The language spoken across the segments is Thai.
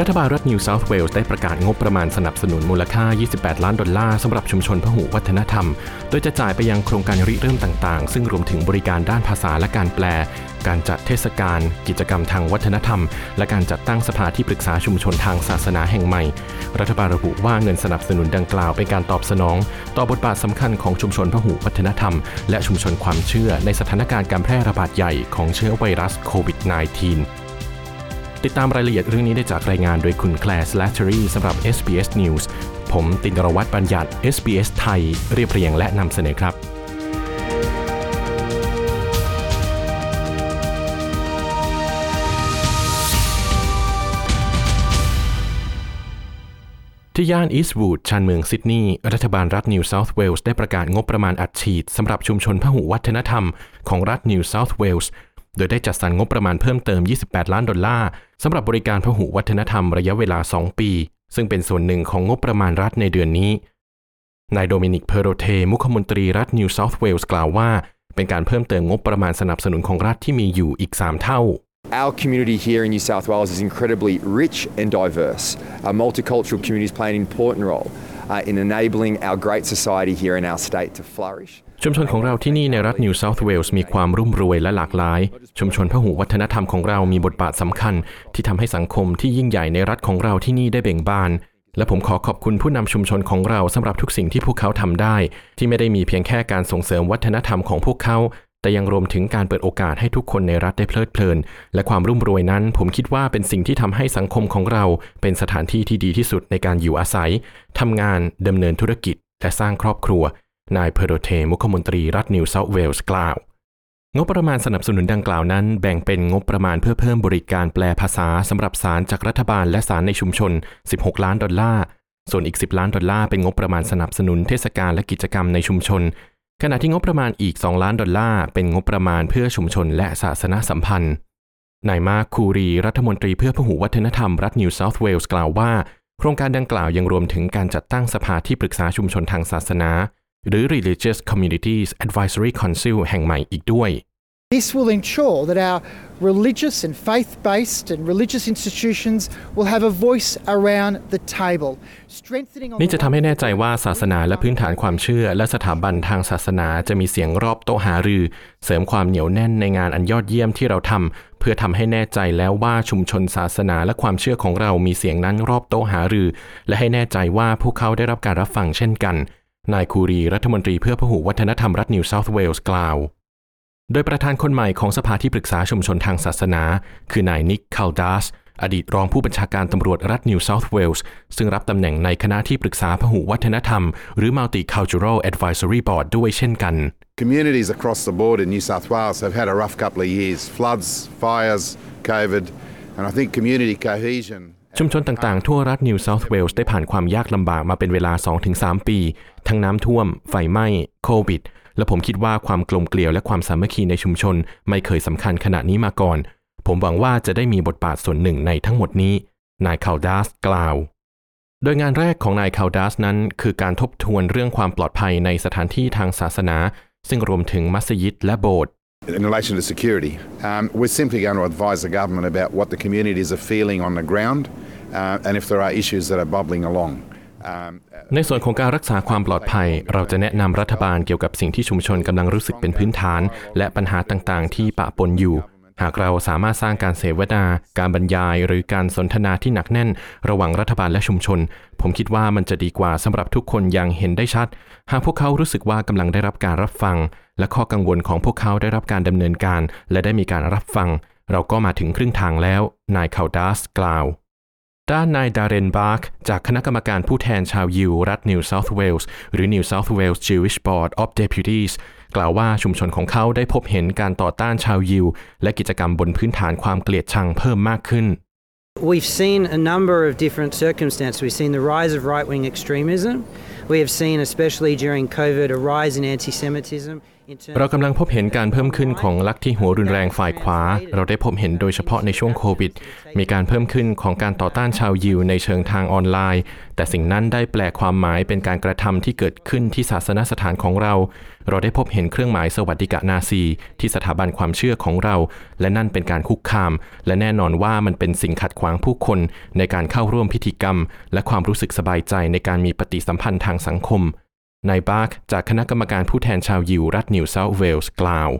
รัฐบาลรัฐนิวเซาท์เวลส์ได้ประกาศงบประมาณสนับสนุนมูลค่า 28 ล้านดอลลาร์สำหรับชุมชนพหุวัฒนธรรม โดยจะจ่ายไปยังโครงการริเริ่มต่างๆ ซึ่งรวมถึงบริการด้านภาษาและการแปล การจัดเทศกาล กิจกรรมทางวัฒนธรรม และการจัดตั้งสภาที่ปรึกษาชุมชนทางศาสนาแห่งใหม่ รัฐบาลระบุว่าเงินสนับสนุนดังกล่าวเป็นการตอบสนอง ต่อบทบาทสำคัญของชุมชนพหุวัฒนธรรม และชุมชนความเชื่อในสถานการณ์การแพร่ระบาดใหญ่ของเชื้อไวรัสโควิด -19 ติดตามรายละเอียดเรื่องนี้ได้จากรายงานโดยคุณแคลร์สแลชเชอรี่สำหรับ SBS News ผมตินรวัตรบัญญัติ SBS ไทย เรียบเรียงและนำเสนอครับที่ย่านอีสต์วูดชานเมืองซิดนีย์รัฐบาลรัฐนิวเซาท์เวลส์ได้ประกาศงบประมาณอัดฉีดสำหรับชุมชนพหุวัฒนธรรมของรัฐนิวเซาท์เวลส์ โดยได้จัดสรรงบประมาณเพิ่มเติม 28 ล้านดอลลาร์สำหรับบริการพหุวัฒนธรรมระยะเวลา 2 ปี ซึ่งเป็นส่วนหนึ่งของงบประมาณรัฐในเดือนนี้ นายโดมินิก เพโรเท มุขมนตรีรัฐนิวเซาท์เวลส์กล่าวว่า เป็นการเพิ่มเติมงบประมาณสนับสนุนของรัฐที่มีอยู่อีก 3 เท่า Our community here in New South Wales is incredibly rich and diverse. Our multicultural communities play an important role uh, in enabling our great society here in our state to flourish. ชุมชนของเราที่นี่ในรัฐนิวเซาท์เวลส์มีความรุ่มรวยและหลากหลาย ชุมชนพหุวัฒนธรรมของเรามีบทบาทสำคัญ ที่ทำให้สังคมที่ยิ่งใหญ่ในรัฐของเราที่นี่ได้เบ่งบาน และผมขอขอบคุณผู้นำชุมชนของเราสำหรับทุกสิ่งที่พวกเขาทำได้ ที่ไม่ได้มีเพียงแค่การส่งเสริมวัฒนธรรมของพวกเขา แต่ยังรวมถึงการเปิดโอกาสให้ทุกคนในรัฐได้เพลิดเพลิน และความรุ่มรวยนั้น ผมคิดว่าเป็นสิ่งที่ทำให้สังคมของเรา เป็นสถานที่ที่ดีที่สุดในการอยู่อาศัยทำงานดำเนินธุรกิจและสร้างครอบครัว นายเพโรเทมุขมนตรีรัฐนิวเซาท์เวลส์กล่าว งบประมาณสนับสนุนดังกล่าวนั้น แบ่งเป็นงบประมาณเพื่อเพิ่มบริการแปลภาษาสำหรับสารจากรัฐบาลและสารในชุมชน 16 ล้านดอลลาร์ ส่วนอีก 10 ล้านดอลลาร์เป็นงบประมาณสนับสนุนเทศกาลและกิจกรรมในชุมชน ขณะที่งบประมาณอีก 2 ล้านดอลลาร์เป็นงบประมาณเพื่อชุมชนและศาสนสัมพันธ์นายมาร์คคูรี รัฐมนตรีเพื่อพหุวัฒนธรรมรัฐนิวเซาท์เวลส์กล่าวว่า โครงการดังกล่าวยังรวมถึงการจัดตั้งสภาที่ปรึกษาชุมชนทางศาสนา หรือ Religious Communities Advisory Council แห่งใหม่อีกด้วย This will ensure that our religious and faith based and religious institutions will have a voice around the table, strengthening on นี่ the จะทำให้แน่ใจว่าศาสนาและพื้นฐานความเชื่อ และสถาบันทางศาสนาจะมีเสียงรอบโต๊ะหารือ เสริมความเหนียวแน่นในงานอันยอดเยี่ยมที่เราทำเพื่อทำให้แน่ใจแล้วว่าชุมชนศาสนาและความเชื่อของเรามีเสียงนั้นรอบโต๊ะหารือ และให้แน่ใจว่าพวกเขาได้รับการรับฟังเช่นกัน นายคูรีรัฐมนตรีเพื่อพหุวัฒนธรรมรัฐนิวเซาท์เวลส์กล่าว โดยประธานคนใหม่ของสภาที่ปรึกษาชุมชนทางศาสนา คือนายนิกคาลดัสอดีตรองผู้บัญชาการตำรวจรัฐนิวเซาท์เวลส์ซึ่งรับตำแหน่งในคณะที่ปรึกษาพหุวัฒนธรรม หรือ Multicultural Advisory Board ด้วยเช่นกัน Communities across the board in New South Wales have had a rough couple of years floods, fires, COVID, and I think community cohesion. ชุมชนต่างๆ ทั่วรัฐนิวเซาท์เวลส์ได้ผ่านความยากลำบากมาเป็นเวลา 2-3 ปี ทั้งน้ำท่วม ไฟไหม้ โควิด และผมคิดว่าความกลมเกลียวและความสามัคคีในชุมชน ไม่เคยสำคัญขนาดนี้มาก่อน ผมหวังว่าจะได้มีบทบาทส่วนหนึ่งในทั้งหมดนี้ นายคาลดัสกล่าว โดยงานแรกของนายคาลดัสนั้น คือการทบทวนเรื่องความปลอดภัยในสถานที่ทางศาสนา ซึ่งรวมถึงมัสยิดและโบสถ์ In relation to security, um, we're simply going to advise the government about what the communities are feeling on the ground uh, and if there are issues that are bubbling along. ในส่วนของการรักษาความปลอดภัย เราจะแนะนำรัฐบาลเกี่ยวกับสิ่งที่ชุมชนกำลังรู้สึกเป็นพื้นฐาน และปัญหาต่างๆ ที่ปะปนอยู่ หากเราสามารถสร้างการเสวนา การบรรยาย หรือการสนทนาที่หนักแน่น ระหว่างรัฐบาลและชุมชน ผมคิดว่ามันจะดีกว่าสำหรับทุกคนอย่างเห็นได้ชัด หากพวกเขารู้สึกว่ากำลังได้รับการรับฟัง และข้อกังวลของพวกเขาได้รับการดำเนินการ และได้มีการรับฟัง เราก็มาถึงครึ่งทางแล้ว นายคาลดัสกล่าว ด้านนายดาเรนบาร์กจากคณะกรรมการผู้แทนชาวยิวรัฐนิวเซาท์เวลส์หรือ New South Wales Jewish Board of Deputies กล่าวว่าชุมชนของเขาได้พบเห็นการต่อต้านชาวยิว และกิจกรรมบนพื้นฐานความเกลียดชังเพิ่มมากขึ้น We've seen a number of different circumstances. We've seen the rise of right wing extremism. We have seen, especially during COVID, a rise in anti Semitism. In terms เรากำลังพบเห็นการเพิ่มขึ้นของลัทธิหัวรุนแรงฝ่ายขวา เราได้พบเห็นโดยเฉพาะในช่วงโควิด มีการเพิ่มขึ้นของการต่อต้านชาวยิวในเชิงทางออนไลน์ แต่สิ่งนั้นได้แปลความหมายเป็นการกระทำที่เกิดขึ้นที่ศาสนสถานของเรา เราได้พบเห็นเครื่องหมายสวัสดิกะนาซี ที่สถาบันความเชื่อของเรา และนั่นเป็นการคุกคาม และแน่นอนว่ามันเป็นสิ่งขัดขวางผู้คน ในการเข้าร่วมพิธีกรรม และความรู้สึกสบายใจในการมีปฏิสัมพันธ์ทางสังคม นายบาร์กจากคณะกรรมการผู้แทนชาวยิวรัฐนิวเซาท์เวลส์กล่าว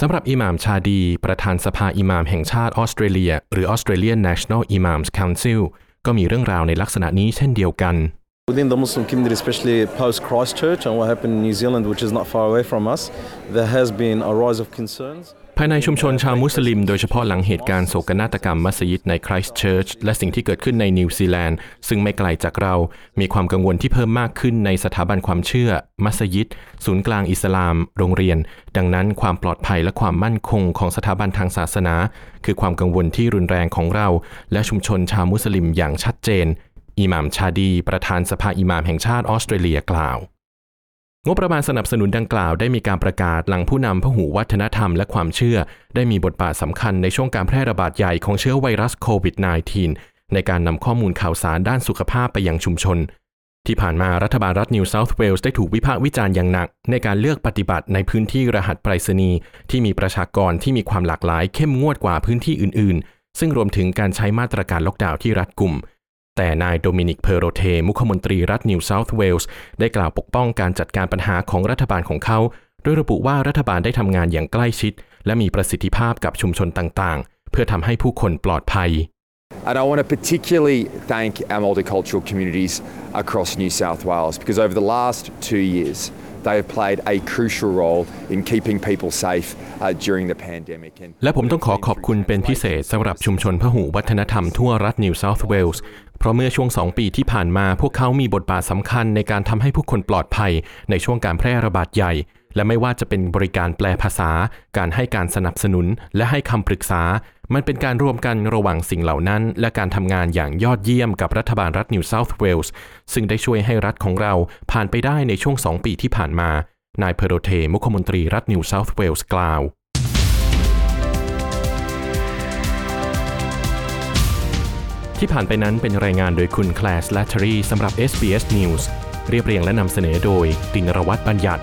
สำหรับอิหม่ามชาดี ประธานสภาอิหม่ามแห่งชาติออสเตรเลีย หรือ Australian National Imams Council ก็มีเรื่องราวในลักษณะนี้เช่นเดียวกัน Within the Muslim community, especially post Christchurch and what happened in New Zealand, which is not far away from us, there has been a rise of concerns. ภายในชุมชนชาวมุสลิม โดยเฉพาะหลังเหตุการณ์โศกนาฏกรรมมัสยิดในคริสต์เชิร์ชและสิ่งที่เกิดขึ้นในนิวซีแลนด์ ซึ่งไม่ไกลจากเรา มีความกังวลที่เพิ่มมากขึ้นในสถาบันความเชื่อ มัสยิด ศูนย์กลางอิสลาม โรงเรียน ดังนั้นความปลอดภัยและความมั่นคงของสถาบันทางศาสนา คือความกังวลที่รุนแรงของเรา และชุมชนชาวมุสลิมอย่างชัดเจนอิหม่ามชาดี ประธานสภาอิหม่ามแห่งชาติออสเตรเลียกล่าว งบประมาณสนับสนุนดังกล่าวได้มีการประกาศหลังผู้นำพหูวัฒนธรรมและความเชื่อ ได้มีบทบาทสำคัญในช่วงการแพร่ระบาดใหญ่ของเชื้อไวรัสโควิด -19 ในการนำข้อมูลข่าวสารด้านสุขภาพไปยังชุมชน ที่ผ่านมารัฐบาลรัฐนิวเซาท์เวลส์ได้ถูกวิพากษ์วิจารณ์อย่างหนัก ในการเลือกปฏิบัติในพื้นที่รหัสไปรษณีย์ที่มีประชากรที่มีความหลากหลายเข้มงวดกว่าพื้นที่อื่น ๆ ซึ่งรวมถึงการใช้มาตรการล็อกดาวน์ที่รัดกุม แต่นายโดมินิกเพโรเท มุขมนตรีรัฐนิวเซาท์เวลส์ได้กล่าวปกป้องการจัดการปัญหาของรัฐบาลของเขา โดยระบุว่ารัฐบาลได้ทำงานอย่างใกล้ชิด และมีประสิทธิภาพกับชุมชนต่างๆ เพื่อทำให้ผู้คนปลอดภัย And I want to particularly thank our multicultural communities across New South Wales because over the last two years, they have played a crucial role in keeping people safe uh, during the pandemic. และผมต้องขอขอบคุณเป็นพิเศษสำหรับชุมชนพหูวัฒนธรรมทั่วรัฐนิวเซาท์เวลส์เพราะเมื่อช่วง 2 ปีที่ผ่านมาพวกเขามีบทบาทสำคัญในการทำให้ผู้คนปลอดภัยในช่วงการแพร่ระบาดใหญ่ และไม่ว่าจะเป็นบริการแปลภาษา การให้การสนับสนุน และให้คำปรึกษา มันเป็นการรวมกันระหว่างสิ่งเหล่านั้น และการทำงานอย่างยอดเยี่ยมกับรัฐบาลรัฐนิวเซาท์เวลส์ซึ่งได้ช่วยให้รัฐของเราผ่านไปได้ในช่วง 2 ปีที่ผ่านมา นายเพโรเทมุขมนตรีรัฐนิวเซาท์เวลส์กล่าวที่ผ่านไปนั้นเป็นรายงานโดยคุณแคลสและทรีสำหรับ SBS News เรียบเรียงและนำเสนอโดยตินรวัตรบัญญัติ